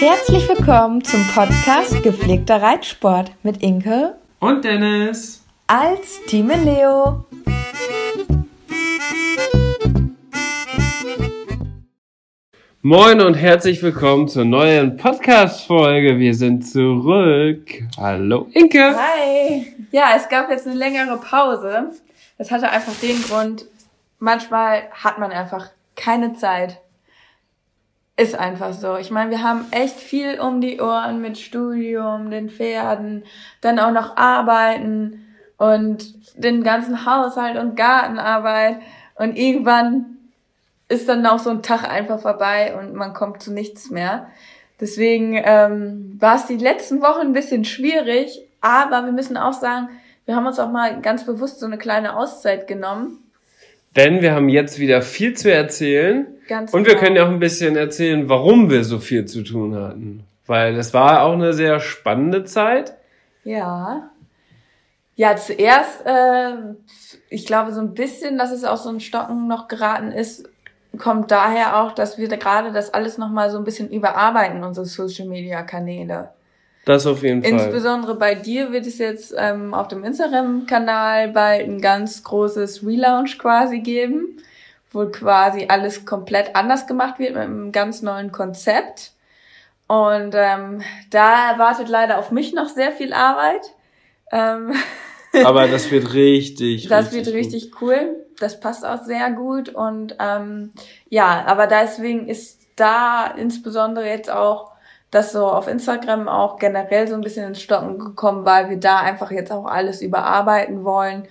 Herzlich willkommen zum Podcast Gepflegter Reitsport mit Inke und Dennis als Team Leo. Moin und herzlich willkommen zur neuen Podcast-Folge. Wir sind zurück. Hallo Inke. Hi. Ja, es gab jetzt eine längere Pause. Das hatte einfach den Grund, manchmal hat man einfach keine Zeit. Ist einfach so. Ich meine, wir haben echt viel um die Ohren mit Studium, den Pferden, dann auch noch Arbeiten und den ganzen Haushalt und Gartenarbeit. Und irgendwann ist dann auch so ein Tag einfach vorbei und man kommt zu nichts mehr. Deswegen ähm, war es die letzten Wochen ein bisschen schwierig, aber wir müssen auch sagen, wir haben uns auch mal ganz bewusst so eine kleine Auszeit genommen denn wir haben jetzt wieder viel zu erzählen. Ganz und wir genau. können ja auch ein bisschen erzählen, warum wir so viel zu tun hatten. Weil es war auch eine sehr spannende Zeit. Ja. Ja, zuerst, äh, ich glaube so ein bisschen, dass es auch so ein Stocken noch geraten ist, kommt daher auch, dass wir da gerade das alles nochmal so ein bisschen überarbeiten, unsere Social-Media-Kanäle. Das auf jeden Fall. Insbesondere bei dir wird es jetzt ähm, auf dem Instagram-Kanal bald ein ganz großes Relaunch quasi geben, wo quasi alles komplett anders gemacht wird mit einem ganz neuen Konzept. Und ähm, da wartet leider auf mich noch sehr viel Arbeit. Ähm, Aber das wird richtig. Das richtig wird richtig gut. cool. Das passt auch sehr gut. Und ähm, ja, aber deswegen ist da insbesondere jetzt auch das so auf Instagram auch generell so ein bisschen ins Stocken gekommen, weil wir da einfach jetzt auch alles überarbeiten wollen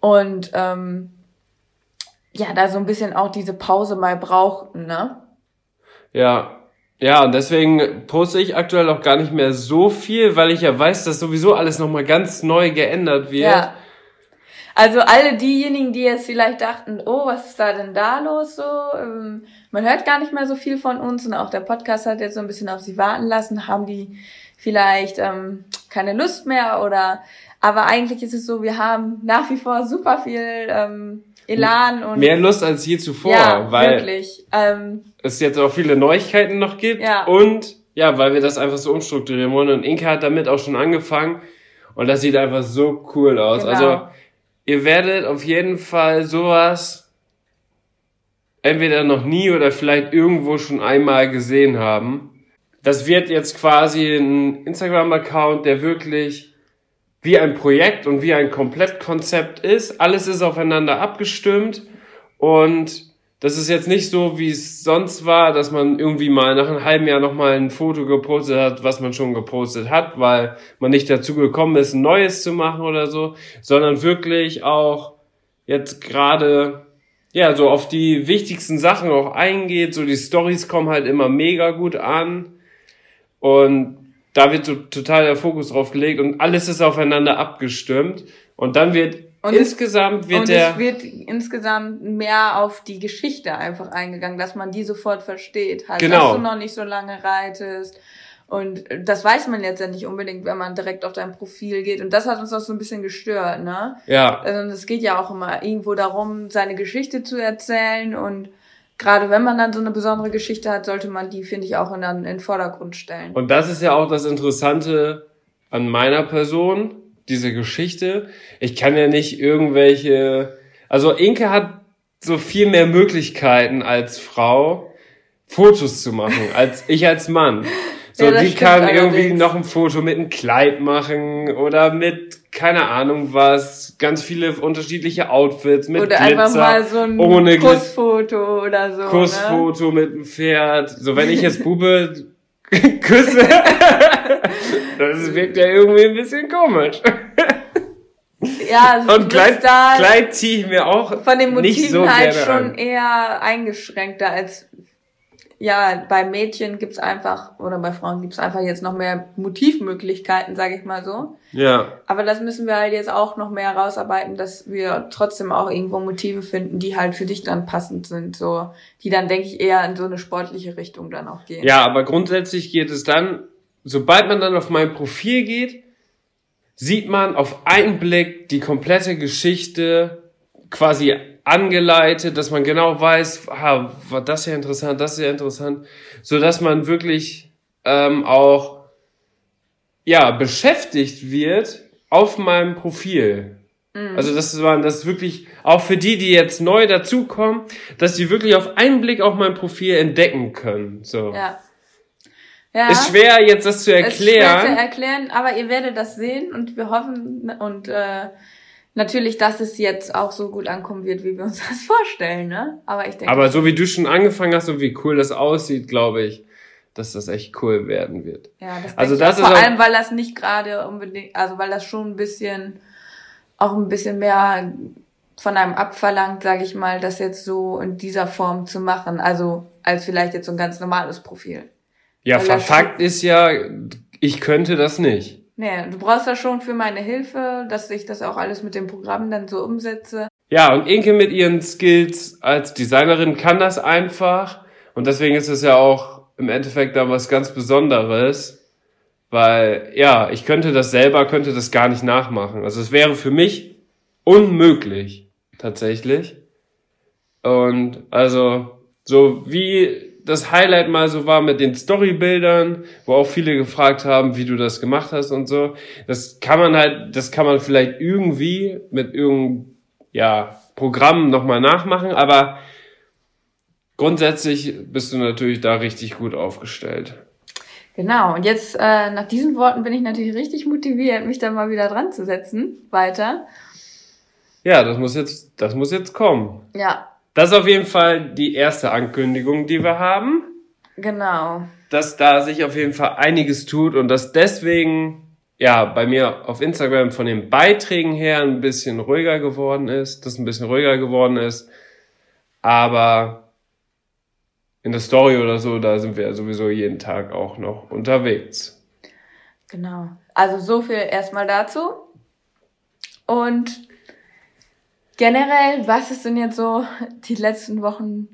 und ähm, ja, da so ein bisschen auch diese Pause mal brauchten, ne? Ja, ja, und deswegen poste ich aktuell auch gar nicht mehr so viel, weil ich ja weiß, dass sowieso alles nochmal ganz neu geändert wird. Ja. Also alle diejenigen, die jetzt vielleicht dachten, oh, was ist da denn da los so? Ähm, man hört gar nicht mehr so viel von uns und auch der Podcast hat jetzt so ein bisschen auf sie warten lassen, haben die vielleicht ähm, keine Lust mehr oder aber eigentlich ist es so, wir haben nach wie vor super viel ähm, Elan und mehr Lust als je zuvor, ja, weil wirklich. Ähm, es jetzt auch viele Neuigkeiten noch gibt ja. und ja, weil wir das einfach so umstrukturieren wollen und Inke hat damit auch schon angefangen und das sieht einfach so cool aus. Genau. Also ihr werdet auf jeden Fall sowas entweder noch nie oder vielleicht irgendwo schon einmal gesehen haben. Das wird jetzt quasi ein Instagram-Account, der wirklich wie ein Projekt und wie ein Komplettkonzept ist. Alles ist aufeinander abgestimmt. Und das ist jetzt nicht so, wie es sonst war, dass man irgendwie mal nach einem halben Jahr nochmal ein Foto gepostet hat, was man schon gepostet hat, weil man nicht dazu gekommen ist, ein neues zu machen oder so, sondern wirklich auch jetzt gerade, ja, so auf die wichtigsten Sachen auch eingeht, so die Stories kommen halt immer mega gut an. Und da wird so total der Fokus drauf gelegt und alles ist aufeinander abgestimmt und dann wird und insgesamt wird und der. es wird insgesamt mehr auf die Geschichte einfach eingegangen, dass man die sofort versteht. Halt, genau. dass du noch nicht so lange reitest. Und das weiß man jetzt ja nicht unbedingt, wenn man direkt auf dein Profil geht. Und das hat uns auch so ein bisschen gestört, ne? Ja. Also es geht ja auch immer irgendwo darum, seine Geschichte zu erzählen. Und gerade wenn man dann so eine besondere Geschichte hat, sollte man die, finde ich, auch in, in den Vordergrund stellen. Und das ist ja auch das Interessante an meiner Person diese Geschichte. Ich kann ja nicht irgendwelche, also Inke hat so viel mehr Möglichkeiten als Frau, Fotos zu machen, als ich als Mann. So, ja, die kann irgendwie noch ein Foto mit einem Kleid machen oder mit, keine Ahnung was, ganz viele unterschiedliche Outfits mit oder Glitzer. Oder einfach mal so ein ohne Kussfoto oder so. Kussfoto ne? mit einem Pferd. So, wenn ich jetzt Bube küsse, das wirkt ja irgendwie ein bisschen komisch. Ja, und Kleid, Kleid ziehe ich mir auch von den Motiven nicht so halt schon an. eher eingeschränkter als ja, bei Mädchen gibt's einfach, oder bei Frauen gibt's einfach jetzt noch mehr Motivmöglichkeiten, sage ich mal so. Ja. Aber das müssen wir halt jetzt auch noch mehr rausarbeiten, dass wir trotzdem auch irgendwo Motive finden, die halt für dich dann passend sind, so, die dann, denke ich, eher in so eine sportliche Richtung dann auch gehen. Ja, aber grundsätzlich geht es dann, sobald man dann auf mein Profil geht, sieht man auf einen Blick die komplette Geschichte quasi angeleitet, dass man genau weiß, ha, war das ja interessant, das ist ja interessant, so dass man wirklich ähm, auch ja beschäftigt wird auf meinem Profil. Mhm. Also das war das wirklich auch für die, die jetzt neu dazukommen, dass die wirklich auf einen Blick auch mein Profil entdecken können. So. Ja. Ja, ist schwer jetzt das zu erklären. Ist schwer zu erklären, aber ihr werdet das sehen und wir hoffen und äh, natürlich, dass es jetzt auch so gut ankommen wird, wie wir uns das vorstellen, ne? Aber ich denke. Aber so wie du schon angefangen hast und wie cool das aussieht, glaube ich, dass das echt cool werden wird. Ja, das also das ist vor allem, weil das nicht gerade unbedingt, also weil das schon ein bisschen, auch ein bisschen mehr von einem abverlangt, sage ich mal, das jetzt so in dieser Form zu machen, also als vielleicht jetzt so ein ganz normales Profil. Ja, Fakt ist ja, ich könnte das nicht. Nee, du brauchst ja schon für meine Hilfe, dass ich das auch alles mit dem Programm dann so umsetze. Ja, und Inke mit ihren Skills als Designerin kann das einfach. Und deswegen ist es ja auch im Endeffekt da was ganz Besonderes. Weil, ja, ich könnte das selber, könnte das gar nicht nachmachen. Also es wäre für mich unmöglich, tatsächlich. Und also, so wie das Highlight mal so war mit den Storybildern, wo auch viele gefragt haben, wie du das gemacht hast und so. Das kann man halt, das kann man vielleicht irgendwie mit irgendeinem, ja, Programm nochmal nachmachen, aber grundsätzlich bist du natürlich da richtig gut aufgestellt. Genau, und jetzt äh, nach diesen Worten bin ich natürlich richtig motiviert, mich da mal wieder dran zu setzen, weiter. Ja, das muss jetzt, das muss jetzt kommen. Ja, das ist auf jeden Fall die erste Ankündigung, die wir haben. Genau. Dass da sich auf jeden Fall einiges tut und dass deswegen ja bei mir auf Instagram von den Beiträgen her ein bisschen ruhiger geworden ist, dass ein bisschen ruhiger geworden ist. Aber in der Story oder so, da sind wir sowieso jeden Tag auch noch unterwegs. Genau. Also so viel erstmal dazu. Und Generell, was ist denn jetzt so die letzten Wochen,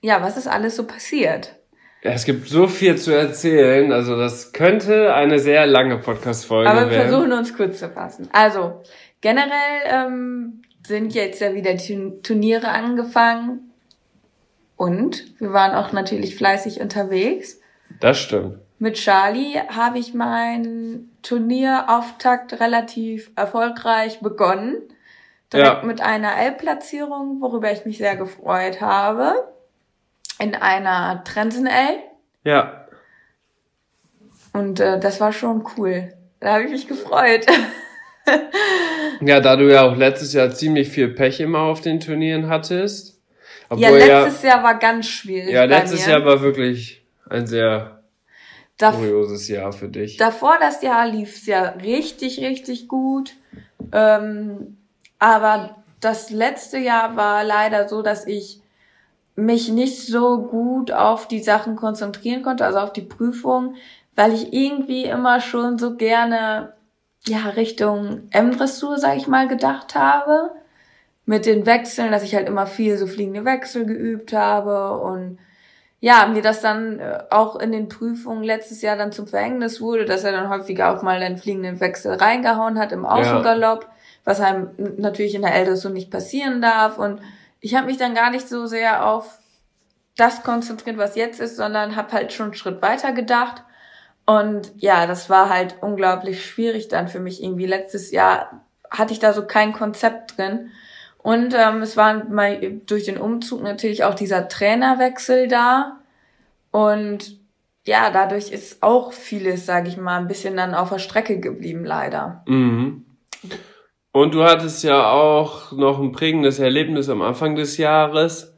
ja, was ist alles so passiert? Es gibt so viel zu erzählen, also das könnte eine sehr lange Podcast-Folge werden. Aber wir versuchen uns kurz zu fassen. Also, generell ähm, sind jetzt ja wieder Turniere angefangen und wir waren auch natürlich fleißig unterwegs. Das stimmt. Mit Charlie habe ich meinen Turnierauftakt relativ erfolgreich begonnen direkt ja. mit einer L-Platzierung, worüber ich mich sehr gefreut habe. In einer Trensen L. Ja. Und äh, das war schon cool. Da habe ich mich gefreut. ja, da du ja auch letztes Jahr ziemlich viel Pech immer auf den Turnieren hattest. ja, letztes ja, Jahr war ganz schwierig. Ja, letztes Jahr war wirklich ein sehr Dav kurioses Jahr für dich. Davor das Jahr lief es ja richtig, richtig gut. Ähm, aber das letzte Jahr war leider so, dass ich mich nicht so gut auf die Sachen konzentrieren konnte, also auf die Prüfung, weil ich irgendwie immer schon so gerne ja Richtung M-Dressur, sag ich mal, gedacht habe. Mit den Wechseln, dass ich halt immer viel so fliegende Wechsel geübt habe und ja, mir das dann äh, auch in den Prüfungen letztes Jahr dann zum Verhängnis wurde, dass er dann häufiger auch mal einen fliegenden Wechsel reingehauen hat im Außengalopp. Ja was einem natürlich in der Ältere so nicht passieren darf. Und ich habe mich dann gar nicht so sehr auf das konzentriert, was jetzt ist, sondern habe halt schon einen Schritt weiter gedacht. Und ja, das war halt unglaublich schwierig dann für mich irgendwie. Letztes Jahr hatte ich da so kein Konzept drin. Und ähm, es war mal durch den Umzug natürlich auch dieser Trainerwechsel da. Und ja, dadurch ist auch vieles, sage ich mal, ein bisschen dann auf der Strecke geblieben, leider. Mhm. Und du hattest ja auch noch ein prägendes Erlebnis am Anfang des Jahres,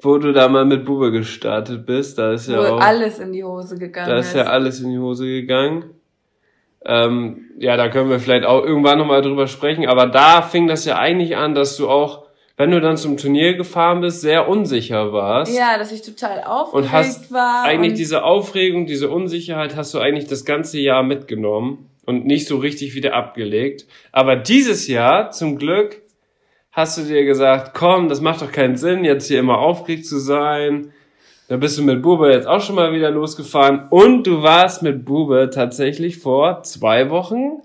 wo du da mal mit Bube gestartet bist. Da ist ja wo auch, alles in die Hose gegangen Da ist ja alles in die Hose gegangen. Ähm, ja, da können wir vielleicht auch irgendwann nochmal drüber sprechen. Aber da fing das ja eigentlich an, dass du auch, wenn du dann zum Turnier gefahren bist, sehr unsicher warst. Ja, dass ich total aufgeregt und hast war. Eigentlich diese Aufregung, diese Unsicherheit hast du eigentlich das ganze Jahr mitgenommen und nicht so richtig wieder abgelegt. Aber dieses Jahr, zum Glück, hast du dir gesagt, komm, das macht doch keinen Sinn, jetzt hier immer aufgeregt zu sein. Da bist du mit Bube jetzt auch schon mal wieder losgefahren und du warst mit Bube tatsächlich vor zwei Wochen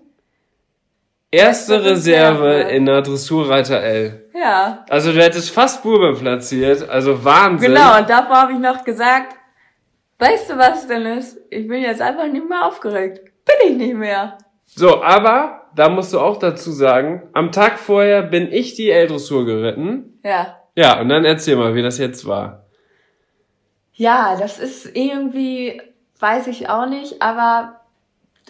erste Reserve in der Dressurreiter L. Ja. Also du hättest fast Bube platziert, also Wahnsinn. Genau, und davor habe ich noch gesagt, weißt du was denn ist? Ich bin jetzt einfach nicht mehr aufgeregt. Bin ich nicht mehr. So, aber da musst du auch dazu sagen, am Tag vorher bin ich die L-Dressur geritten. Ja. Ja, und dann erzähl mal, wie das jetzt war. Ja, das ist irgendwie, weiß ich auch nicht, aber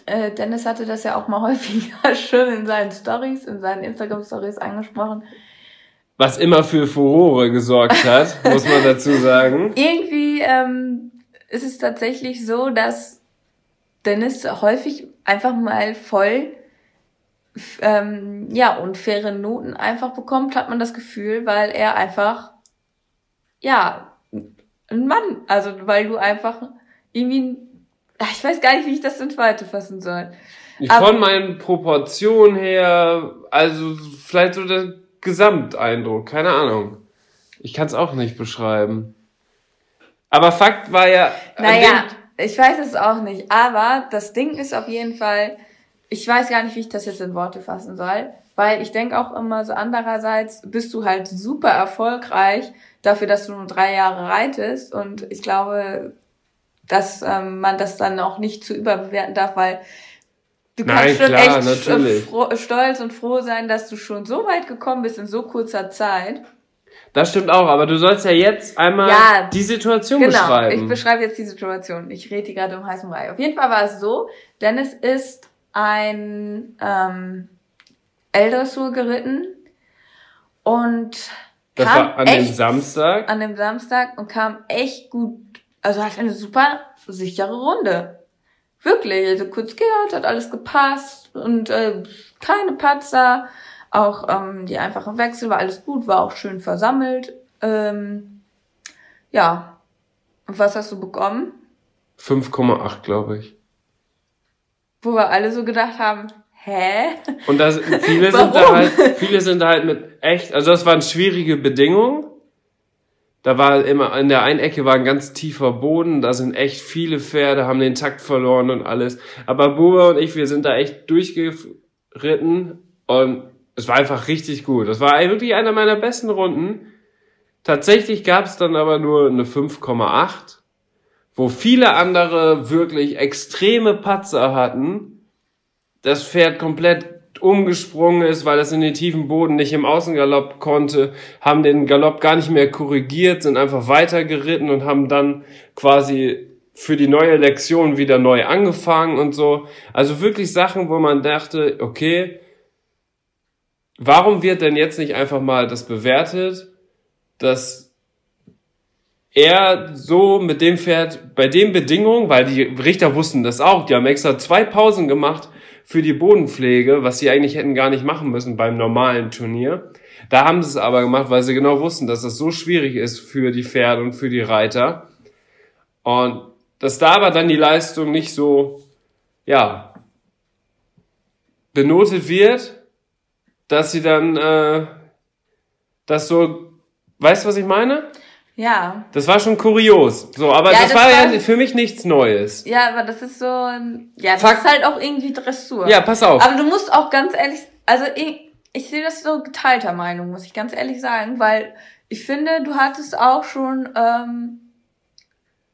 äh, Dennis hatte das ja auch mal häufiger schön in seinen Stories, in seinen Instagram-Stories angesprochen. Was immer für Furore gesorgt hat, muss man dazu sagen. Irgendwie ähm, ist es tatsächlich so, dass Dennis häufig einfach mal voll ähm, ja, unfaire Noten einfach bekommt, hat man das Gefühl, weil er einfach, ja, ein Mann, also weil du einfach irgendwie, ich weiß gar nicht, wie ich das in Zweite fassen soll. Von meinen Proportionen her, also vielleicht so der Gesamteindruck, keine Ahnung. Ich kann es auch nicht beschreiben. Aber Fakt war ja. Naja, ich weiß es auch nicht. Aber das Ding ist auf jeden Fall, ich weiß gar nicht, wie ich das jetzt in Worte fassen soll, weil ich denke auch immer so andererseits bist du halt super erfolgreich dafür, dass du nur drei Jahre reitest und ich glaube, dass ähm, man das dann auch nicht zu überbewerten darf, weil du Nein, kannst schon klar, echt natürlich. stolz und froh sein, dass du schon so weit gekommen bist in so kurzer Zeit. Das stimmt auch, aber du sollst ja jetzt einmal ja, die Situation genau, beschreiben. Genau, ich beschreibe jetzt die Situation. Ich rede gerade im heißen Brei. Auf jeden Fall war es so, Dennis ist ein ähm, L-Dressur geritten und das kam war an echt, dem Samstag? An dem Samstag und kam echt gut, also hat eine super sichere Runde. Wirklich, also kurz gehört, hat alles gepasst und äh, keine Patzer, auch ähm, die einfachen Wechsel war alles gut, war auch schön versammelt. Ähm, ja. Und was hast du bekommen? 5,8, glaube ich wo wir alle so gedacht haben, hä? Und das, viele sind da halt, viele sind da halt mit echt, also das waren schwierige Bedingungen. Da war immer, in der einen Ecke war ein ganz tiefer Boden, da sind echt viele Pferde, haben den Takt verloren und alles. Aber Bube und ich, wir sind da echt durchgeritten und es war einfach richtig gut. Das war wirklich einer meiner besten Runden. Tatsächlich gab es dann aber nur eine 5,8 wo viele andere wirklich extreme Patzer hatten, das Pferd komplett umgesprungen ist, weil es in den tiefen Boden nicht im Außengalopp konnte, haben den Galopp gar nicht mehr korrigiert, sind einfach weitergeritten und haben dann quasi für die neue Lektion wieder neu angefangen und so. Also wirklich Sachen, wo man dachte, okay, warum wird denn jetzt nicht einfach mal das bewertet, dass er so mit dem Pferd bei den Bedingungen, weil die Richter wussten das auch, die haben extra zwei Pausen gemacht für die Bodenpflege, was sie eigentlich hätten gar nicht machen müssen beim normalen Turnier. Da haben sie es aber gemacht, weil sie genau wussten, dass das so schwierig ist für die Pferde und für die Reiter. Und dass da aber dann die Leistung nicht so, ja, benotet wird, dass sie dann äh, das so, weißt du, was ich meine? Ja. Das war schon kurios. So, aber ja, das, das, war ja für mich nichts Neues. Ja, aber das ist so, ja, das Fakt. ist halt auch irgendwie Dressur. Ja, pass auf. Aber du musst auch ganz ehrlich, also ich, ich sehe das so geteilter Meinung, muss ich ganz ehrlich sagen, weil ich finde, du hattest auch schon, ähm,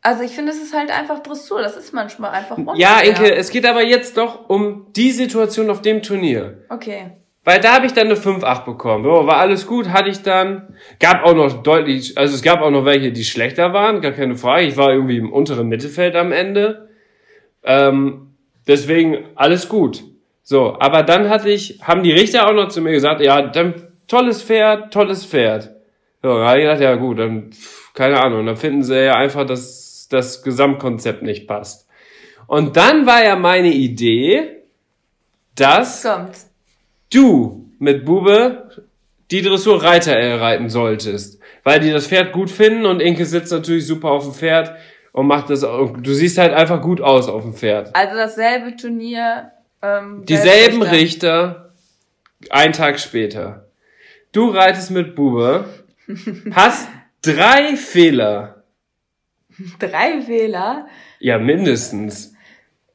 also ich finde, es ist halt einfach Dressur. Das ist manchmal einfach unfair. Ja, Inke, es geht aber jetzt doch um die Situation auf dem Turnier. Okay. Weil da habe ich dann eine 5-8 bekommen. So, war alles gut, hatte ich dann. Gab auch noch deutlich, also es gab auch noch welche, die schlechter waren, gar keine Frage. Ich war irgendwie im unteren Mittelfeld am Ende. Ähm, deswegen alles gut. So, aber dann hatte ich, haben die Richter auch noch zu mir gesagt, ja, dann tolles Pferd, tolles Pferd. So, da habe ich gedacht, ja gut, dann, keine Ahnung, dann finden sie ja einfach, dass das Gesamtkonzept nicht passt. Und dann war ja meine Idee, dass du mit Bube die Dressur Reiter reiten solltest. Weil die das Pferd gut finden und Inke sitzt natürlich super auf dem Pferd und macht das auch. Du siehst halt einfach gut aus auf dem Pferd. Also dasselbe Turnier. Ähm, Dieselben Richter, ein Tag später. Du reitest mit Bube, hast drei Fehler. Drei Fehler? Ja, mindestens.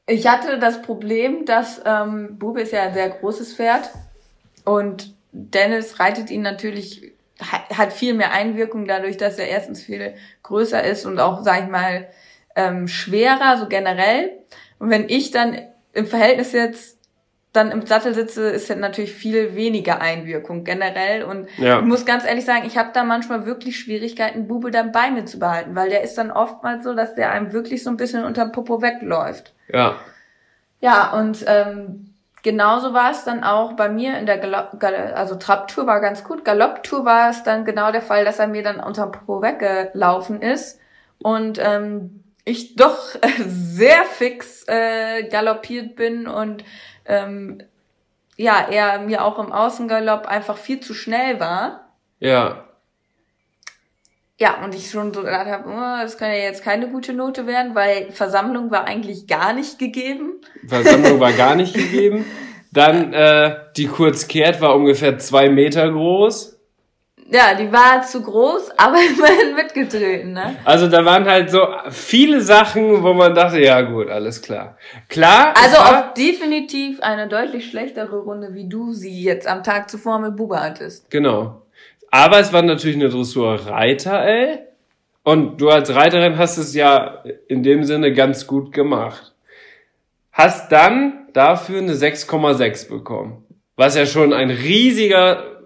Ich hatte das Problem, dass ähm, Bube ist ja ein sehr großes Pferd und Dennis reitet ihn natürlich, hat viel mehr Einwirkung dadurch, dass er erstens viel größer ist und auch, sag ich mal, ähm, schwerer, so generell. Und wenn ich dann im Verhältnis jetzt dann im Sattel sitze, ist halt natürlich viel weniger Einwirkung generell. Und ja. ich muss ganz ehrlich sagen, ich habe da manchmal wirklich Schwierigkeiten, Bube dann bei mir zu behalten, weil der ist dann oftmals so, dass der einem wirklich so ein bisschen unterm Popo wegläuft. Ja. Ja, und ähm, genauso war es dann auch bei mir in der Galopp, also Trabtour war ganz gut, Galopptour war es dann genau der Fall, dass er mir dann unterm Popo weggelaufen ist. Und ähm, ich doch sehr fix äh, galoppiert bin und ähm, ja, er mir auch im Außengalopp einfach viel zu schnell war. Ja. Ja, und ich schon so gedacht habe, oh, das kann ja jetzt keine gute Note werden, weil Versammlung war eigentlich gar nicht gegeben. Versammlung war gar nicht gegeben. Dann äh, die Kurzkehrt war ungefähr zwei Meter groß. Ja, die war zu groß, aber immerhin mitgetreten, ne? Also da waren halt so viele Sachen, wo man dachte, ja gut, alles klar. Klar. Also auch definitiv eine deutlich schlechtere Runde, wie du sie jetzt am Tag zuvor mit Buba hattest. Genau. Aber es war natürlich eine Dressur Reiter, ey. Und du als Reiterin hast es ja in dem Sinne ganz gut gemacht. Hast dann dafür eine 6,6 bekommen. Was ja schon ein riesiger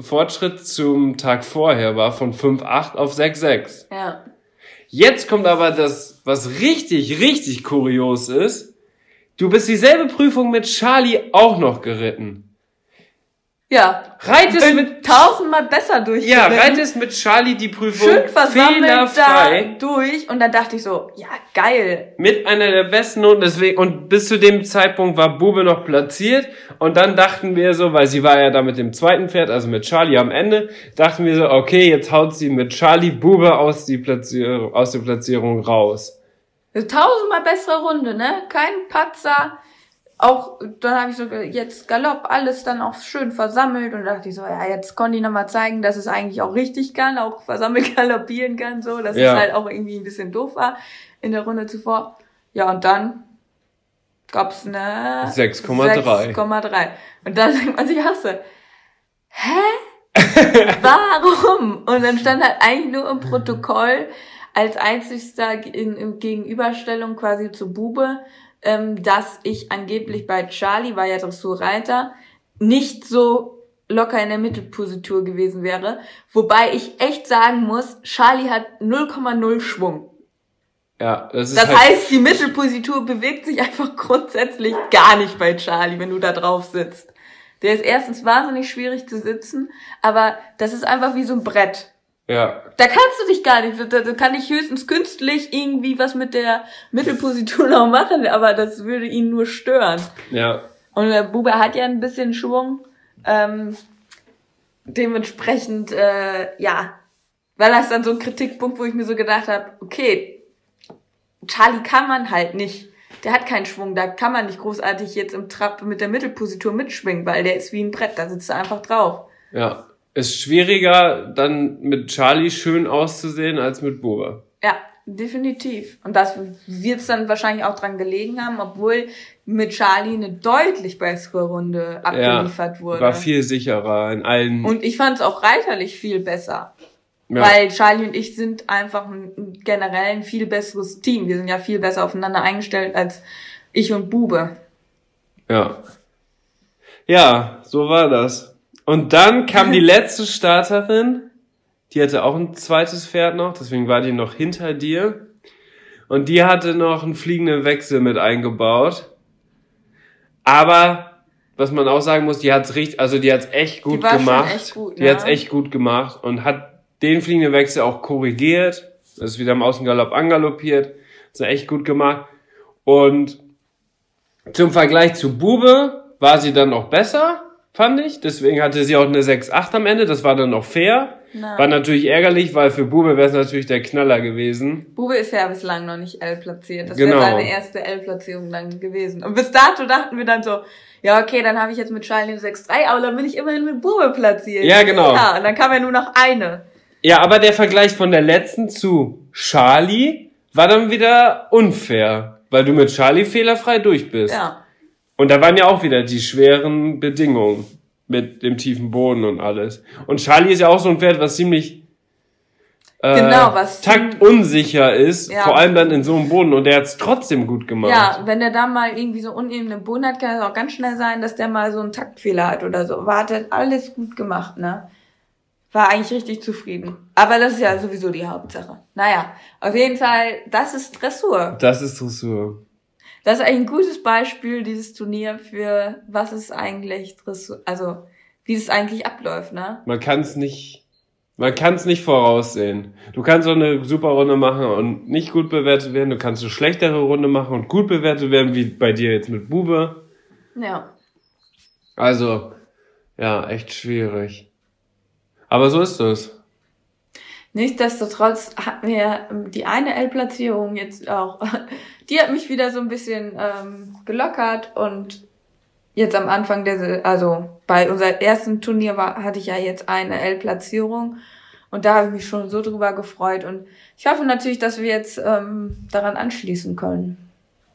Fortschritt zum Tag vorher war von 5,8 auf 6,6. Ja. Jetzt kommt aber das, was richtig, richtig kurios ist. Du bist dieselbe Prüfung mit Charlie auch noch geritten. Ja. Reitest mit tausendmal besser durch. Ja, reitest mit Charlie die Prüfung Schön fehlerfrei da durch und dann dachte ich so, ja geil. Mit einer der besten Noten deswegen und bis zu dem Zeitpunkt war Bube noch platziert und dann dachten wir so, weil sie war ja da mit dem zweiten Pferd, also mit Charlie am Ende, dachten wir so, okay, jetzt haut sie mit Charlie Bube aus die Platzierung aus der Platzierung raus. Tausendmal bessere Runde, ne? Kein Patzer auch, dann habe ich so jetzt Galopp, alles dann auch schön versammelt und dachte ich so, ja, jetzt konnte ich nochmal zeigen, dass es eigentlich auch richtig kann, auch versammelt galoppieren kann, so, dass ja. es halt auch irgendwie ein bisschen doof war in der Runde zuvor. Ja, und dann gab's eine 6,3. 6,3. Und dann denkt man sich so, hä? Warum? Und dann stand halt eigentlich nur im Protokoll als einzigster in, in Gegenüberstellung quasi zu Bube, ähm, dass ich angeblich bei Charlie, war ja Dressurreiter, nicht so locker in der Mittelpositur gewesen wäre. Wobei ich echt sagen muss, Charlie hat 0,0 Schwung. Ja, das ist Das halt heißt, die Mittelpositur bewegt sich einfach grundsätzlich gar nicht bei Charlie, wenn du da drauf sitzt. Der ist erstens wahnsinnig schwierig zu sitzen, aber das ist einfach wie so ein Brett. Ja. Da kannst du dich gar nicht, da, da kann ich höchstens künstlich irgendwie was mit der Mittelposition noch machen, aber das würde ihn nur stören. Ja. Und der Bube hat ja ein bisschen Schwung. Ähm, dementsprechend, äh, ja, war das dann so ein Kritikpunkt, wo ich mir so gedacht habe, okay, Charlie kann man halt nicht. Der hat keinen Schwung, da kann man nicht großartig jetzt im Trab mit der Mittelposition mitschwingen, weil der ist wie ein Brett, da sitzt er einfach drauf. Ja ist schwieriger, dann mit Charlie schön auszusehen als mit Bube. Ja, definitiv. Und das wird es dann wahrscheinlich auch dran gelegen haben, obwohl mit Charlie eine deutlich bessere Runde abgeliefert ja, wurde. War viel sicherer in allen. Und ich fand es auch reiterlich viel besser. Ja. Weil Charlie und ich sind einfach ein, generell ein viel besseres Team. Wir sind ja viel besser aufeinander eingestellt als ich und Bube. Ja. Ja, so war das. Und dann kam die letzte Starterin, die hatte auch ein zweites Pferd noch, deswegen war die noch hinter dir. Und die hatte noch einen fliegenden Wechsel mit eingebaut. Aber was man auch sagen muss, die hat's richtig, also die hat's echt gut die gemacht. Echt gut, die ja. hat's echt gut gemacht und hat den fliegenden Wechsel auch korrigiert. Das ist wieder im Außengalopp angaloppiert. Das ist echt gut gemacht. Und zum Vergleich zu Bube war sie dann auch besser, fand ich. Deswegen hatte sie auch eine 6-8 am Ende. Das war dann auch fair. Nein. War natürlich ärgerlich, weil für Bube wäre es natürlich der Knaller gewesen. Bube ist ja bislang noch nicht L platziert. Das genau. wäre seine erste L-Platzierung dann gewesen. Und bis dato dachten wir dann so, ja, okay, dann habe ich jetzt mit Charlie eine 6-3, aber dann bin ich immerhin mit Bube platziert. Ja, genau. Ja, und dann kam ja nur noch eine. Ja, aber der Vergleich von der letzten zu Charlie war dann wieder unfair, weil du mit Charlie fehlerfrei durch bist. Ja. Und da waren ja auch wieder die schweren Bedingungen mit dem tiefen Boden und alles. Und Charlie ist ja auch so ein Pferd, was ziemlich äh, genau, was taktunsicher ist, ja. vor allem dann in so einem Boden und der hat's trotzdem gut gemacht. Ja, wenn der da mal irgendwie so unebenen Boden hat, kann es auch ganz schnell sein, dass der mal so einen Taktfehler hat oder so. Wartet, alles gut gemacht, ne? War eigentlich richtig zufrieden. Aber das ist ja sowieso die Hauptsache. Naja, auf jeden Fall, das ist Dressur. Das ist Dressur. Das ist eigentlich ein gutes Beispiel, dieses Turnier, für was ist eigentlich also wie es eigentlich abläuft, ne? Man kann es nicht, man kann es nicht voraussehen. Du kannst auch eine super Runde machen und nicht gut bewertet werden. Du kannst eine schlechtere Runde machen und gut bewertet werden, wie bei dir jetzt mit Bube. Ja. Also, ja, echt schwierig. Aber so ist es. Nichtsdestotrotz hat mir die eine L-Platzierung jetzt auch, die hat mich wieder so ein bisschen ähm, gelockert und jetzt am Anfang der, also bei unserem ersten Turnier war, hatte ich ja jetzt eine L-Platzierung und da habe ich mich schon so drüber gefreut und ich hoffe natürlich, dass wir jetzt ähm, daran anschließen können.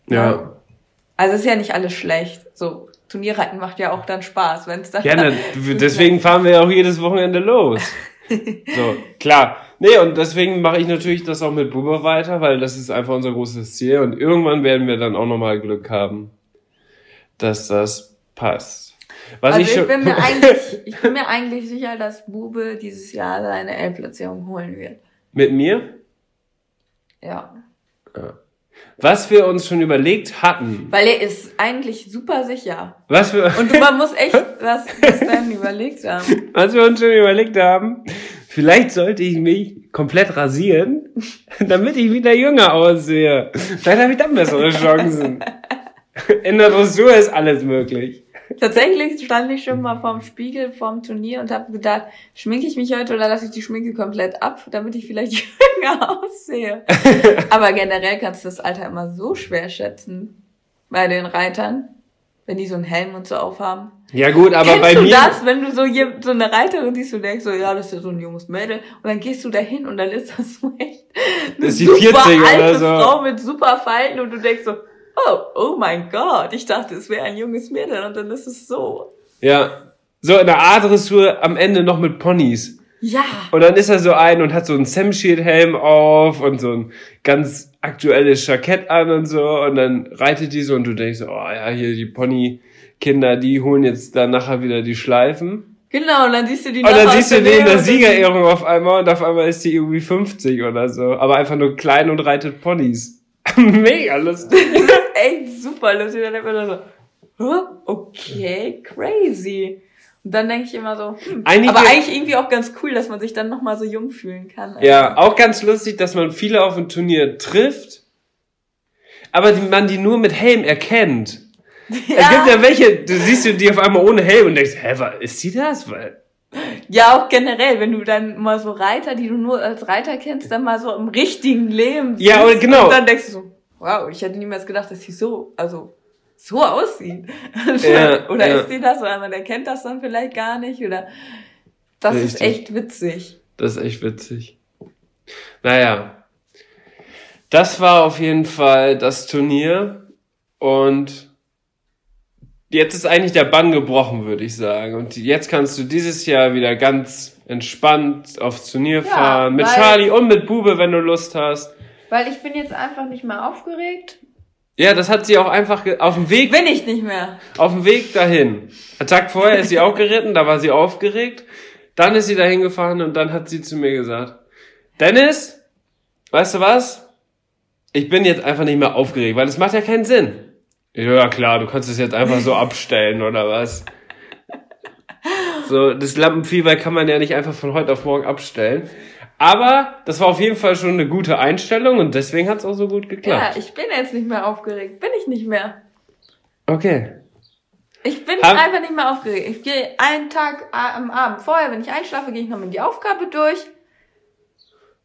Ja. Also ist ja nicht alles schlecht. So Turnierreiten macht ja auch dann Spaß, wenn es dann. Ja, ne, deswegen fahren wir ja auch jedes Wochenende los. so, klar. Nee, und deswegen mache ich natürlich das auch mit Buber weiter, weil das ist einfach unser großes Ziel. Und irgendwann werden wir dann auch nochmal Glück haben, dass das passt. Was also ich, ich bin mir eigentlich, ich bin mir eigentlich sicher, dass Bube dieses Jahr seine L-Platzierung holen wird. Mit mir? Ja. ja was wir uns schon überlegt hatten. Weil er ist eigentlich super sicher. Was wir Und man muss echt was bis dann überlegt haben. Was wir uns schon überlegt haben. Vielleicht sollte ich mich komplett rasieren, damit ich wieder jünger aussehe. Vielleicht habe ich dann bessere Chancen. In der Dressur ist alles möglich. Tatsächlich stand ich schon mal vorm Spiegel, vorm Turnier und habe gedacht, schminke ich mich heute oder lasse ich die Schminke komplett ab, damit ich vielleicht jünger aussehe. Aber generell kannst du das Alter immer so schwer schätzen bei den Reitern, wenn die so einen Helm und so aufhaben. Ja gut, aber Kennst bei du mir das, wenn du so, je, so eine Reiterin siehst, du denkst so, ja, das ist ja so ein junges Mädel und dann gehst du dahin und dann ist das so echt eine das ist die super 40 alte oder so. Frau mit super Falten und du denkst so, oh, oh mein Gott, ich dachte, es wäre ein junges Mädel und dann ist es so. Ja, so in der A-Dressur am Ende noch mit Ponys. Ja. Und dann ist er so ein und hat so einen Sam Shield Helm auf und so ein ganz aktuelles Jackett an und so und dann reitet die so und du denkst so, oh ja, hier die Pony Kinder, die holen jetzt dann nachher wieder die Schleifen. Genau, und dann siehst du die Und dann siehst du die in der Siegerehrung auf einmal und auf einmal ist die irgendwie 50 oder so, aber einfach nur klein und reitet Ponys. Mega lustig. Echt super lustig. Dann denkt man so, okay, crazy. Und dann denke ich immer so, hm, eigentlich aber eigentlich irgendwie auch ganz cool, dass man sich dann nochmal so jung fühlen kann. Also. Ja, auch ganz lustig, dass man viele auf dem Turnier trifft, aber die, man die nur mit Helm erkennt. Ja. Es gibt ja welche, du siehst du die auf einmal ohne Helm und denkst, hä, was, ist die das? Ja, auch generell, wenn du dann mal so Reiter, die du nur als Reiter kennst, dann mal so im richtigen Leben. Ja, genau. Und dann denkst du so, Wow, ich hätte niemals gedacht, dass sie so, also so aussieht. Ja, oder ja. ist die das? Oder man erkennt das dann vielleicht gar nicht. Oder das Richtig. ist echt witzig. Das ist echt witzig. Naja. Das war auf jeden Fall das Turnier. Und jetzt ist eigentlich der Bann gebrochen, würde ich sagen. Und jetzt kannst du dieses Jahr wieder ganz entspannt aufs Turnier ja, fahren. Mit Charlie und mit Bube, wenn du Lust hast. Weil ich bin jetzt einfach nicht mehr aufgeregt. Ja, das hat sie auch einfach auf dem Weg. Bin ich nicht mehr. Auf dem Weg dahin. Ein Tag vorher ist sie auch geritten, da war sie aufgeregt. Dann ist sie dahin gefahren und dann hat sie zu mir gesagt, Dennis, weißt du was? Ich bin jetzt einfach nicht mehr aufgeregt, weil es macht ja keinen Sinn. Ja, klar, du kannst es jetzt einfach so abstellen oder was? So, das Lampenfieber kann man ja nicht einfach von heute auf morgen abstellen. Aber das war auf jeden Fall schon eine gute Einstellung und deswegen hat es auch so gut geklappt. Ja, ich bin jetzt nicht mehr aufgeregt. Bin ich nicht mehr. Okay. Ich bin Hab einfach nicht mehr aufgeregt. Ich gehe einen Tag am Abend vorher, wenn ich einschlafe, gehe ich noch mit die Aufgabe durch.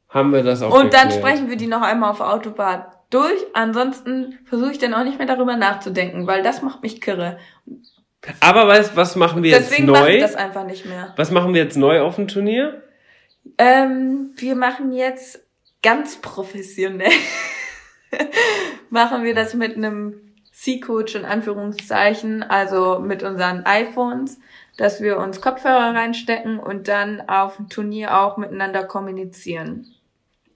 Haben wir das auch Und geklärt. dann sprechen wir die noch einmal auf der Autobahn durch. Ansonsten versuche ich dann auch nicht mehr darüber nachzudenken, weil das macht mich kirre. Aber weißt, was machen wir Deswegen jetzt neu? Deswegen das einfach nicht mehr. Was machen wir jetzt neu auf dem Turnier? Ähm, wir machen jetzt ganz professionell. machen wir das mit einem C-Coach in Anführungszeichen, also mit unseren iPhones, dass wir uns Kopfhörer reinstecken und dann auf dem Turnier auch miteinander kommunizieren.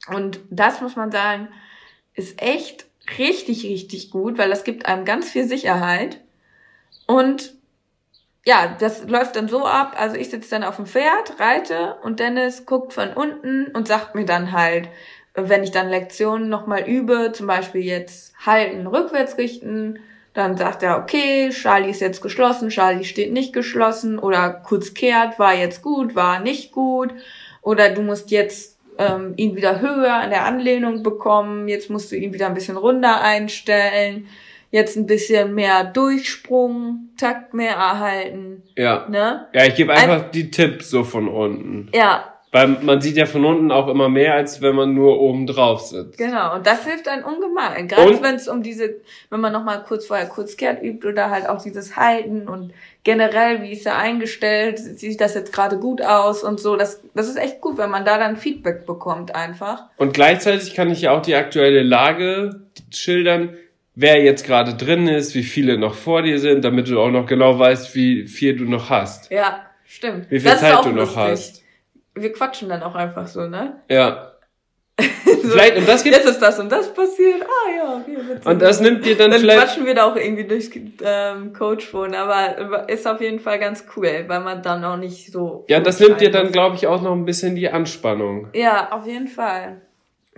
Und das muss man sagen, ist echt richtig, richtig gut, weil das gibt einem ganz viel Sicherheit. Und ja, das läuft dann so ab, also ich sitze dann auf dem Pferd, reite und Dennis guckt von unten und sagt mir dann halt, wenn ich dann Lektionen nochmal übe, zum Beispiel jetzt halten, rückwärts richten, dann sagt er, okay, Charlie ist jetzt geschlossen, Charlie steht nicht geschlossen oder kurz kehrt, war jetzt gut, war nicht gut. Oder du musst jetzt ähm, ihn wieder höher in der Anlehnung bekommen, jetzt musst du ihn wieder ein bisschen runder einstellen, jetzt ein bisschen mehr Durchsprung, Takt mehr erhalten. Ja. Ne? Ja, ich gebe einfach ein die Tipps so von unten. Ja, weil man sieht ja von unten auch immer mehr, als wenn man nur oben drauf sitzt. Genau, und das hilft einem ungemein. Gerade wenn es um diese, wenn man nochmal kurz vorher kurz kehrt übt oder halt auch dieses Halten und generell, wie ist er eingestellt, sieht das jetzt gerade gut aus und so. Das, das ist echt gut, wenn man da dann Feedback bekommt einfach. Und gleichzeitig kann ich ja auch die aktuelle Lage schildern, wer jetzt gerade drin ist, wie viele noch vor dir sind, damit du auch noch genau weißt, wie viel du noch hast. Ja, stimmt. Wie viel das Zeit du noch lustig. hast wir quatschen dann auch einfach so, ne? Ja. so, vielleicht, und das gibt, jetzt ist das und das passiert. Ah ja, okay. Witzig. Und das nimmt dir dann, dann vielleicht... Dann quatschen wir da auch irgendwie durchs ähm, Coachphone, aber ist auf jeden Fall ganz cool, weil man dann auch nicht so... Ja, das nimmt dir dann, glaube ich, auch noch ein bisschen die Anspannung. Ja, auf jeden Fall.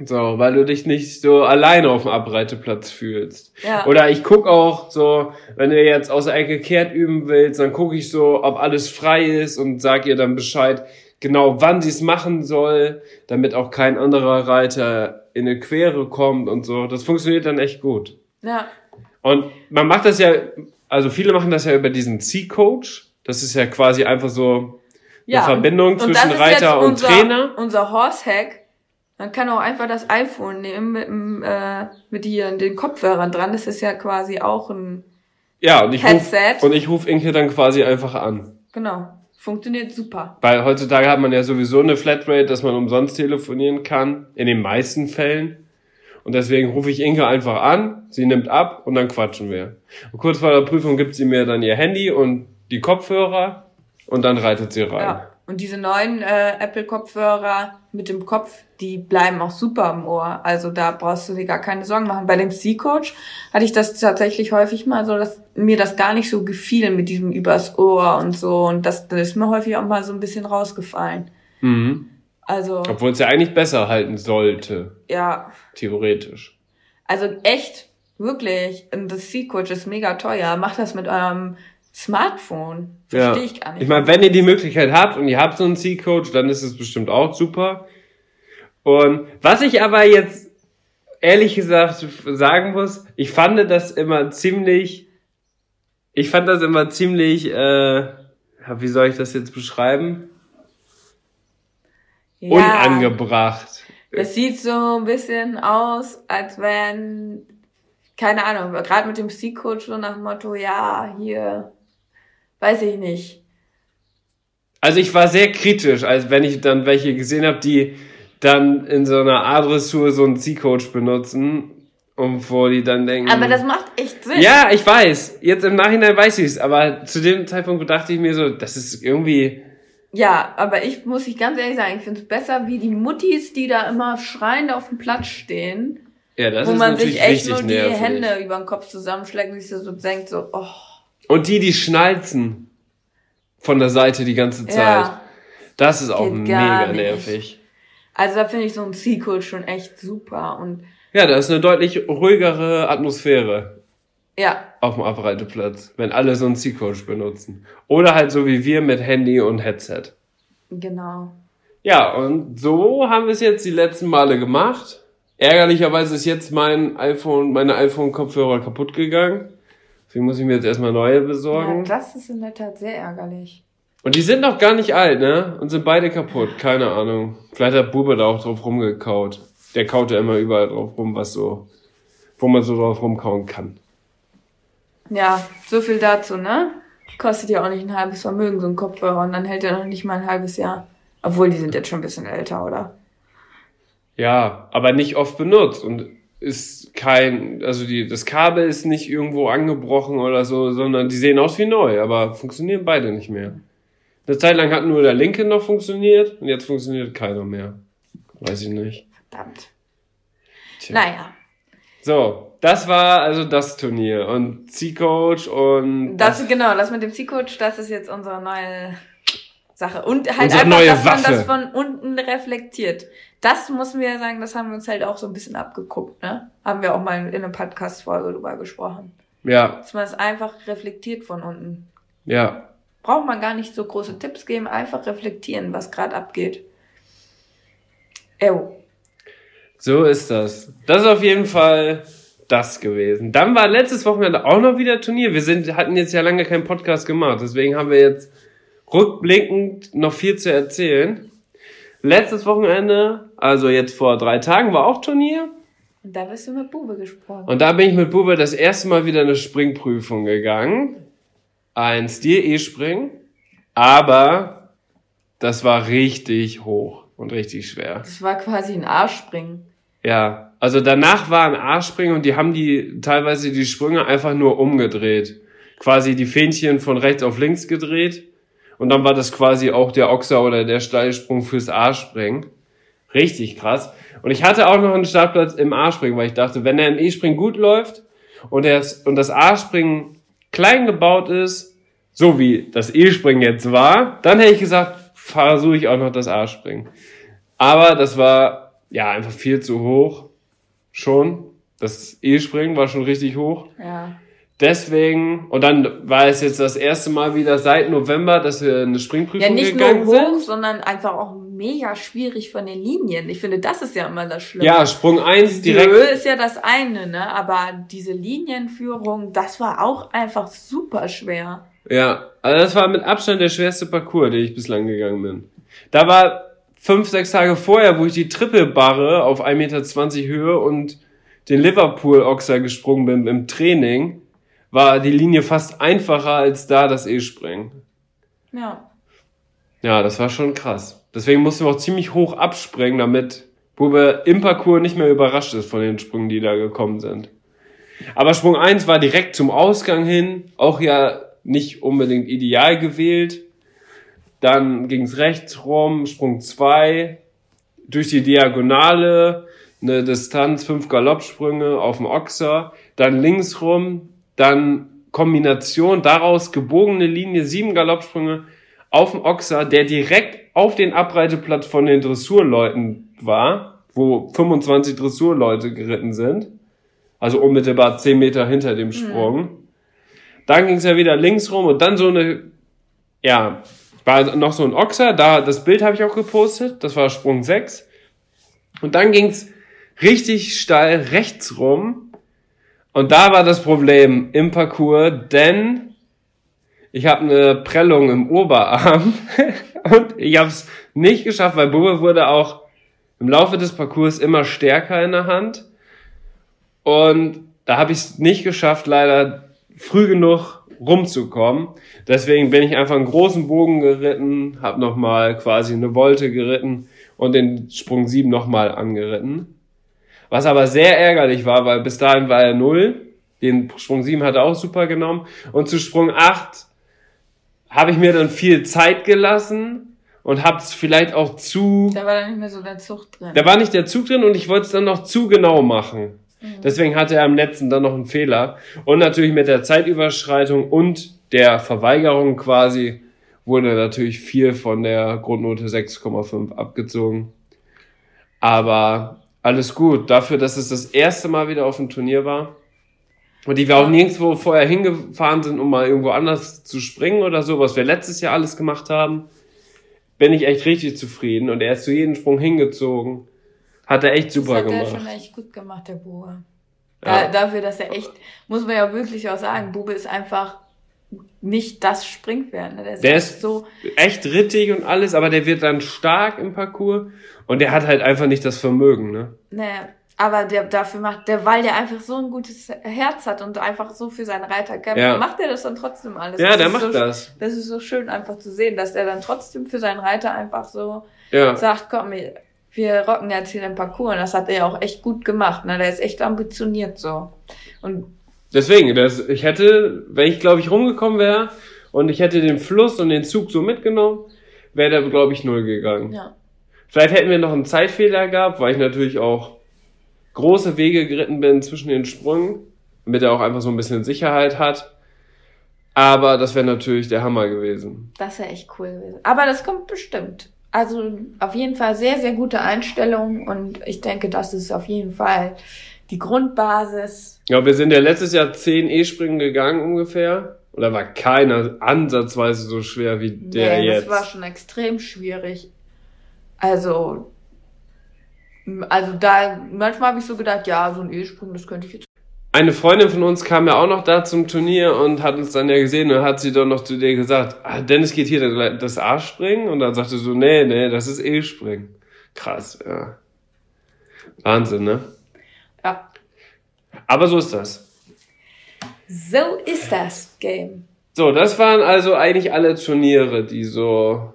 So, weil du dich nicht so alleine auf dem Abreiteplatz fühlst. Ja. Oder ich guck auch so, wenn du jetzt aus der Ecke kehrt üben willst, dann gucke ich so, ob alles frei ist und sag ihr dann Bescheid, genau wann sie es machen soll, damit auch kein anderer Reiter in eine Quere kommt und so. Das funktioniert dann echt gut. Ja. Und man macht das ja, also viele machen das ja über diesen C-Coach. Das ist ja quasi einfach so eine ja, Verbindung und, zwischen und Reiter und unser, Trainer. Unser Horse-Hack. Man kann auch einfach das iPhone nehmen mit, äh, mit hier den Kopfhörern dran. Das ist ja quasi auch ein ja, und ich Headset. Ruf, und ich rufe Inke dann quasi einfach an. Genau. Funktioniert super. Weil heutzutage hat man ja sowieso eine Flatrate, dass man umsonst telefonieren kann, in den meisten Fällen. Und deswegen rufe ich Inke einfach an, sie nimmt ab und dann quatschen wir. Und kurz vor der Prüfung gibt sie mir dann ihr Handy und die Kopfhörer und dann reitet sie rein. Ja. Und diese neuen äh, Apple-Kopfhörer mit dem Kopf, die bleiben auch super im Ohr. Also da brauchst du dir gar keine Sorgen machen. Bei dem C-Coach hatte ich das tatsächlich häufig mal so, dass mir das gar nicht so gefiel mit diesem übers Ohr und so. Und das, das ist mir häufig auch mal so ein bisschen rausgefallen. Mhm. Also. Obwohl es ja eigentlich besser halten sollte. Ja. Theoretisch. Also echt, wirklich. Das C-Coach ist mega teuer. Macht das mit eurem Smartphone. Verstehe ja. ich gar nicht. Ich meine, wenn ihr die Möglichkeit habt und ihr habt so einen C-Coach, dann ist es bestimmt auch super. Und was ich aber jetzt ehrlich gesagt sagen muss, ich fand das immer ziemlich, ich fand das immer ziemlich, äh, wie soll ich das jetzt beschreiben? Ja, Unangebracht. Das sieht so ein bisschen aus, als wenn, keine Ahnung, gerade mit dem C-Coach so nach dem Motto, ja, hier, weiß ich nicht. Also ich war sehr kritisch, als wenn ich dann welche gesehen habe, die dann in so einer A-Dressur so einen C-Coach benutzen und wo die dann denken. Aber das macht echt Sinn. Ja, ich weiß. Jetzt im Nachhinein weiß ich es, aber zu dem Zeitpunkt dachte ich mir so, das ist irgendwie. Ja, aber ich muss ich ganz ehrlich sagen, ich finde es besser wie die Muttis, die da immer schreiend auf dem Platz stehen. Ja, das wo ist man sich echt nur die nervig. Hände über den Kopf zusammenschlägt und sich so denkt so, oh. Und die, die schnalzen von der Seite die ganze Zeit. Ja, das ist auch mega nicht. nervig. Also da finde ich so ein C-Coach schon echt super und ja, da ist eine deutlich ruhigere Atmosphäre. Ja. Auf dem Abreiteplatz, wenn alle so einen C-Coach benutzen. Oder halt so wie wir mit Handy und Headset. Genau. Ja, und so haben wir es jetzt die letzten Male gemacht. Ärgerlicherweise ist jetzt mein iPhone, meine iPhone-Kopfhörer kaputt gegangen. Deswegen muss ich mir jetzt erstmal neue besorgen. Ja, das ist in der Tat sehr ärgerlich. Und die sind noch gar nicht alt, ne? Und sind beide kaputt. Keine Ahnung. Vielleicht hat Bube da auch drauf rumgekaut. Der kaut ja immer überall drauf rum, was so, wo man so drauf rumkauen kann. Ja, so viel dazu, ne? Kostet ja auch nicht ein halbes Vermögen, so ein Kopfhörer. Und dann hält er noch nicht mal ein halbes Jahr. Obwohl, die sind jetzt schon ein bisschen älter, oder? Ja, aber nicht oft benutzt und ist kein, also die, das Kabel ist nicht irgendwo angebrochen oder so, sondern die sehen aus wie neu, aber funktionieren beide nicht mehr. Eine Zeit lang hat nur der linke noch funktioniert und jetzt funktioniert keiner mehr. Weiß ich nicht. Verdammt. Tja. Naja. So, das war also das Turnier und C-Coach und. Das, das, genau, das mit dem C-Coach, das ist jetzt unsere neue Sache. Und halt Unsere einfach, dass Waffe. man das von unten reflektiert. Das muss wir sagen, das haben wir uns halt auch so ein bisschen abgeguckt, ne? Haben wir auch mal in einer Podcast-Folge drüber gesprochen. Ja. Dass man es einfach reflektiert von unten. Ja. Braucht man gar nicht so große Tipps geben, einfach reflektieren, was gerade abgeht. Ew. So ist das. Das ist auf jeden Fall das gewesen. Dann war letztes Wochenende auch noch wieder Turnier. Wir sind, hatten jetzt ja lange keinen Podcast gemacht, deswegen haben wir jetzt rückblickend noch viel zu erzählen. Letztes Wochenende, also jetzt vor drei Tagen, war auch Turnier. Und da bist du mit Bube gesprochen. Und da bin ich mit Bube das erste Mal wieder eine Springprüfung gegangen. Ein Stil-E-Spring. Aber das war richtig hoch und richtig schwer. Das war quasi ein Arschspringen. Ja, also danach war ein Arschspringen und die haben die teilweise die Sprünge einfach nur umgedreht. Quasi die Fähnchen von rechts auf links gedreht und dann war das quasi auch der Ochser oder der Steilsprung fürs A-Springen. Richtig krass. Und ich hatte auch noch einen Startplatz im A-Springen, weil ich dachte, wenn der im E-Springen gut läuft und, das, und das A-Springen klein gebaut ist, so wie das E-Springen jetzt war, dann hätte ich gesagt, versuche ich auch noch das A-Springen. Aber das war ja einfach viel zu hoch. Schon. Das E-Springen war schon richtig hoch. Ja. Deswegen, und dann war es jetzt das erste Mal wieder seit November, dass wir eine Springprüfung ja, nicht gegangen nur hoch, sind. sondern einfach auch mega schwierig von den Linien. Ich finde, das ist ja immer das Schlimme. Ja, Sprung eins direkt. Höhe ist ja das eine, ne? Aber diese Linienführung, das war auch einfach super schwer. Ja, also das war mit Abstand der schwerste Parcours, den ich bislang gegangen bin. Da war fünf, sechs Tage vorher, wo ich die Trippelbarre auf 1,20 Meter Höhe und den Liverpool-Oxer gesprungen bin im Training war die Linie fast einfacher als da das E-Springen. Ja. Ja, das war schon krass. Deswegen mussten wir auch ziemlich hoch abspringen, damit Bube im Parcours nicht mehr überrascht ist von den Sprüngen, die da gekommen sind. Aber Sprung 1 war direkt zum Ausgang hin, auch ja nicht unbedingt ideal gewählt. Dann ging's rechts rum, Sprung 2, durch die Diagonale, eine Distanz, fünf Galoppsprünge auf dem Ochser, dann links rum, dann Kombination daraus gebogene Linie, sieben Galoppsprünge auf dem Ochser, der direkt auf den Abreiteplatz von den Dressurleuten war, wo 25 Dressurleute geritten sind. Also unmittelbar 10 Meter hinter dem Sprung. Mhm. Dann ging es ja wieder links rum und dann so eine, ja, war noch so ein Ochser, da, das Bild habe ich auch gepostet, das war Sprung 6. Und dann ging es richtig steil rechts rum und da war das Problem im Parcours, denn ich habe eine Prellung im Oberarm und ich habe es nicht geschafft, weil Bube wurde auch im Laufe des Parcours immer stärker in der Hand. Und da habe ich es nicht geschafft, leider früh genug rumzukommen. Deswegen bin ich einfach einen großen Bogen geritten, habe nochmal quasi eine Wolte geritten und den Sprung 7 nochmal angeritten. Was aber sehr ärgerlich war, weil bis dahin war er null. Den Sprung 7 hat er auch super genommen. Und zu Sprung 8 habe ich mir dann viel Zeit gelassen und habe es vielleicht auch zu... Da war dann nicht mehr so der Zug drin. Da war nicht der Zug drin und ich wollte es dann noch zu genau machen. Mhm. Deswegen hatte er am letzten dann noch einen Fehler. Und natürlich mit der Zeitüberschreitung und der Verweigerung quasi wurde natürlich viel von der Grundnote 6,5 abgezogen. Aber alles gut. Dafür, dass es das erste Mal wieder auf dem Turnier war. Und die wir auch nirgendwo vorher hingefahren sind, um mal irgendwo anders zu springen oder so, was wir letztes Jahr alles gemacht haben, bin ich echt richtig zufrieden. Und er ist zu jedem Sprung hingezogen. Hat er echt super gemacht. Das hat er schon echt gut gemacht, der Boa. Ja. Da, dafür, dass er echt, muss man ja wirklich auch sagen, Bube ist einfach nicht das Springpferd. Ne? Der ist, der ist so echt rittig und alles, aber der wird dann stark im Parcours und der hat halt einfach nicht das Vermögen, ne? Naja, aber der dafür macht, der, weil der einfach so ein gutes Herz hat und einfach so für seinen Reiter kämpft, ja. macht er das dann trotzdem alles. Ja, das der macht so, das. Das ist so schön einfach zu sehen, dass der dann trotzdem für seinen Reiter einfach so ja. sagt, komm, wir rocken jetzt hier den Parcours und das hat er auch echt gut gemacht, ne? Der ist echt ambitioniert so. Und Deswegen, das, ich hätte, wenn ich glaube ich rumgekommen wäre und ich hätte den Fluss und den Zug so mitgenommen, wäre der glaube ich null gegangen. Ja. Vielleicht hätten wir noch einen Zeitfehler gehabt, weil ich natürlich auch große Wege geritten bin zwischen den Sprüngen, damit er auch einfach so ein bisschen Sicherheit hat. Aber das wäre natürlich der Hammer gewesen. Das wäre echt cool gewesen. Aber das kommt bestimmt. Also auf jeden Fall sehr, sehr gute Einstellung und ich denke, das ist auf jeden Fall die Grundbasis. Ja, wir sind ja letztes Jahr zehn E-Springen gegangen ungefähr. Und da war keiner ansatzweise so schwer wie der nee, jetzt. Das war schon extrem schwierig. Also, also da, manchmal habe ich so gedacht, ja, so ein E-Springen, das könnte ich jetzt. Eine Freundin von uns kam ja auch noch da zum Turnier und hat uns dann ja gesehen und hat sie dann noch zu dir gesagt, ah, Dennis geht hier das A-Springen und dann sagte so, nee, nee, das ist E-Springen. Krass, ja. Wahnsinn, ne? Aber so ist das. So ist das Game. So, das waren also eigentlich alle Turniere, die so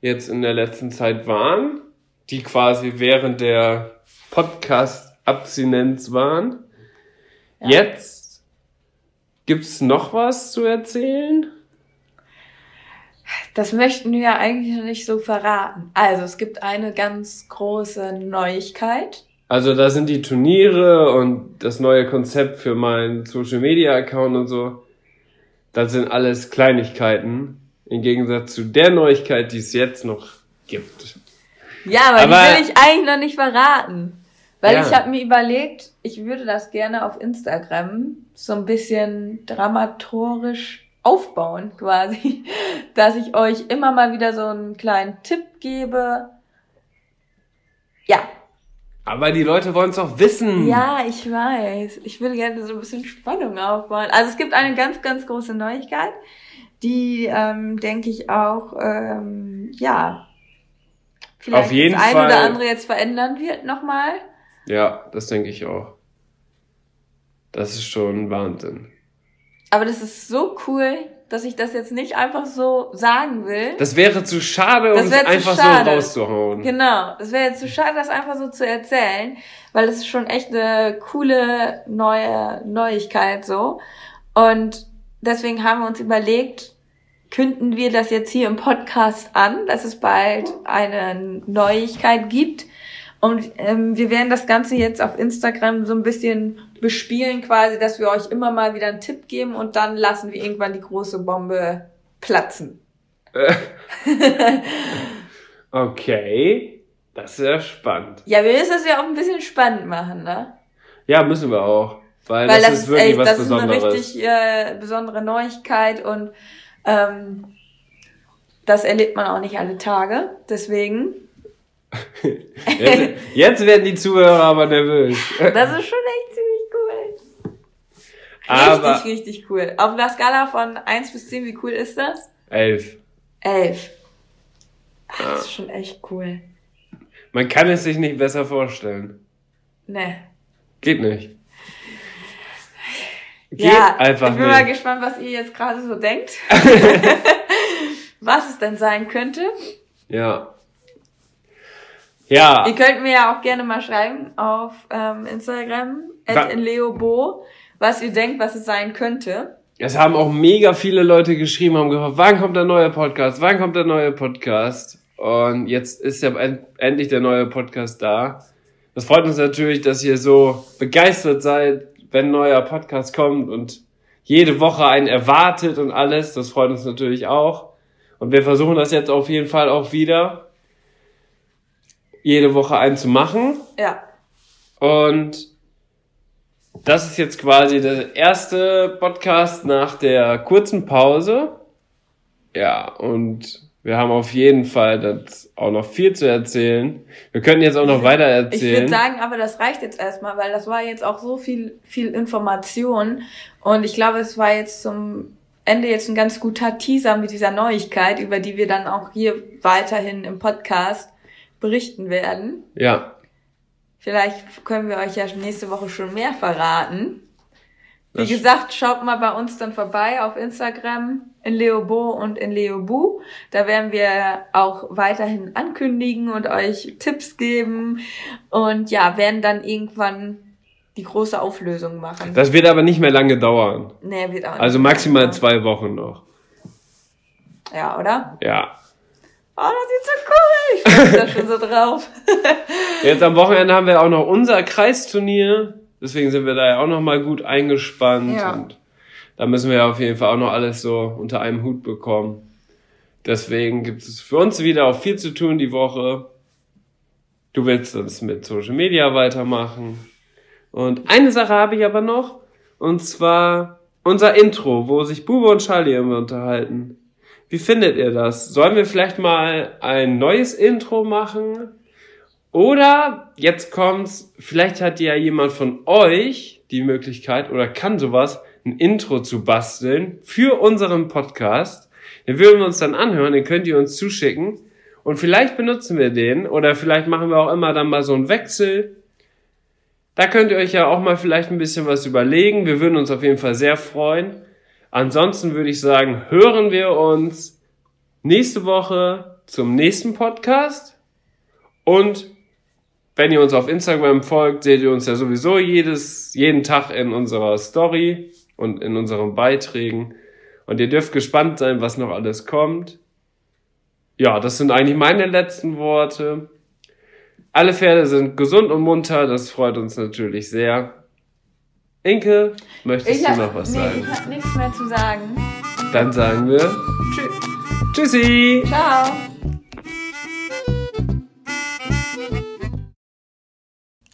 jetzt in der letzten Zeit waren, die quasi während der Podcast-Abstinenz waren. Ja. Jetzt gibt's noch was zu erzählen? Das möchten wir ja eigentlich noch nicht so verraten. Also es gibt eine ganz große Neuigkeit. Also da sind die Turniere und das neue Konzept für meinen Social Media Account und so. Das sind alles Kleinigkeiten im Gegensatz zu der Neuigkeit, die es jetzt noch gibt. Ja, aber, aber die will ich eigentlich noch nicht verraten. Weil ja. ich habe mir überlegt, ich würde das gerne auf Instagram so ein bisschen dramatorisch aufbauen, quasi. Dass ich euch immer mal wieder so einen kleinen Tipp gebe. Ja, aber die Leute wollen es auch wissen. Ja, ich weiß. Ich will gerne so ein bisschen Spannung aufbauen. Also es gibt eine ganz, ganz große Neuigkeit, die, ähm, denke ich, auch, ähm, ja, vielleicht Auf jeden das eine Fall. oder andere jetzt verändern wird nochmal. Ja, das denke ich auch. Das ist schon Wahnsinn. Aber das ist so cool dass ich das jetzt nicht einfach so sagen will. Das wäre zu schade, um es einfach schade. so rauszuhauen. Genau, das wäre jetzt zu schade, das einfach so zu erzählen, weil das ist schon echt eine coole neue Neuigkeit so. Und deswegen haben wir uns überlegt, künden wir das jetzt hier im Podcast an, dass es bald eine Neuigkeit gibt. Und ähm, wir werden das Ganze jetzt auf Instagram so ein bisschen bespielen, quasi, dass wir euch immer mal wieder einen Tipp geben und dann lassen wir irgendwann die große Bombe platzen. okay, das ist ja spannend. Ja, wir müssen das ja auch ein bisschen spannend machen, ne? Ja, müssen wir auch. Weil, weil das, das, ist wirklich ey, was das Besonderes. Das ist eine richtig äh, besondere Neuigkeit und ähm, das erlebt man auch nicht alle Tage. Deswegen jetzt, jetzt, werden die Zuhörer aber nervös. Das ist schon echt aber richtig cool. Auf einer Skala von 1 bis 10, wie cool ist das? 11. 11. Ach, ja. Das ist schon echt cool. Man kann es sich nicht besser vorstellen. Nee. Geht nicht. Geht ja, einfach ich bin nicht. mal gespannt, was ihr jetzt gerade so denkt. was es denn sein könnte. Ja. Ja. Ihr könnt mir ja auch gerne mal schreiben auf ähm, Instagram, at leobo, was ihr denkt, was es sein könnte. Es haben auch mega viele Leute geschrieben, haben gefragt, wann kommt der neue Podcast? Wann kommt der neue Podcast? Und jetzt ist ja endlich der neue Podcast da. Das freut uns natürlich, dass ihr so begeistert seid, wenn ein neuer Podcast kommt und jede Woche einen erwartet und alles. Das freut uns natürlich auch. Und wir versuchen das jetzt auf jeden Fall auch wieder jede Woche einen zu machen. Ja. Und das ist jetzt quasi der erste Podcast nach der kurzen Pause. Ja, und Wir haben auf jeden Fall das auch noch viel zu erzählen. Wir können jetzt auch noch weiter erzählen. Ich würde sagen, aber das reicht jetzt erstmal, weil das war jetzt auch so viel, viel Information. Und ich glaube, es war jetzt zum Ende jetzt ein ganz guter Teaser mit dieser Neuigkeit, über die wir dann auch hier weiterhin im Podcast berichten werden. Ja. Vielleicht können wir euch ja nächste Woche schon mehr verraten. Wie das gesagt, schaut mal bei uns dann vorbei auf Instagram in Leobo und in Leobu. Da werden wir auch weiterhin ankündigen und euch Tipps geben und ja, werden dann irgendwann die große Auflösung machen. Das wird aber nicht mehr lange dauern. Nee, wird auch nicht Also maximal zwei Wochen noch. Ja, oder? Ja. Oh, das sieht so cool. Ich mich da schon so drauf. Jetzt am Wochenende haben wir auch noch unser Kreisturnier. Deswegen sind wir da ja auch noch mal gut eingespannt. Ja. Und da müssen wir auf jeden Fall auch noch alles so unter einem Hut bekommen. Deswegen gibt es für uns wieder auch viel zu tun die Woche. Du willst das mit Social Media weitermachen. Und eine Sache habe ich aber noch. Und zwar unser Intro, wo sich Bube und Charlie immer unterhalten. Wie findet ihr das? Sollen wir vielleicht mal ein neues Intro machen? Oder, jetzt kommt's, vielleicht hat ja jemand von euch die Möglichkeit oder kann sowas, ein Intro zu basteln für unseren Podcast. Den würden wir uns dann anhören, den könnt ihr uns zuschicken. Und vielleicht benutzen wir den oder vielleicht machen wir auch immer dann mal so einen Wechsel. Da könnt ihr euch ja auch mal vielleicht ein bisschen was überlegen. Wir würden uns auf jeden Fall sehr freuen. Ansonsten würde ich sagen, hören wir uns nächste Woche zum nächsten Podcast. Und wenn ihr uns auf Instagram folgt, seht ihr uns ja sowieso jedes, jeden Tag in unserer Story und in unseren Beiträgen. Und ihr dürft gespannt sein, was noch alles kommt. Ja, das sind eigentlich meine letzten Worte. Alle Pferde sind gesund und munter, das freut uns natürlich sehr. Inke, möchtest ich du noch was nee, sagen? Ich habe nichts mehr zu sagen. Dann sagen wir Tschüss. Tschüssi. Ciao.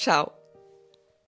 Ciao.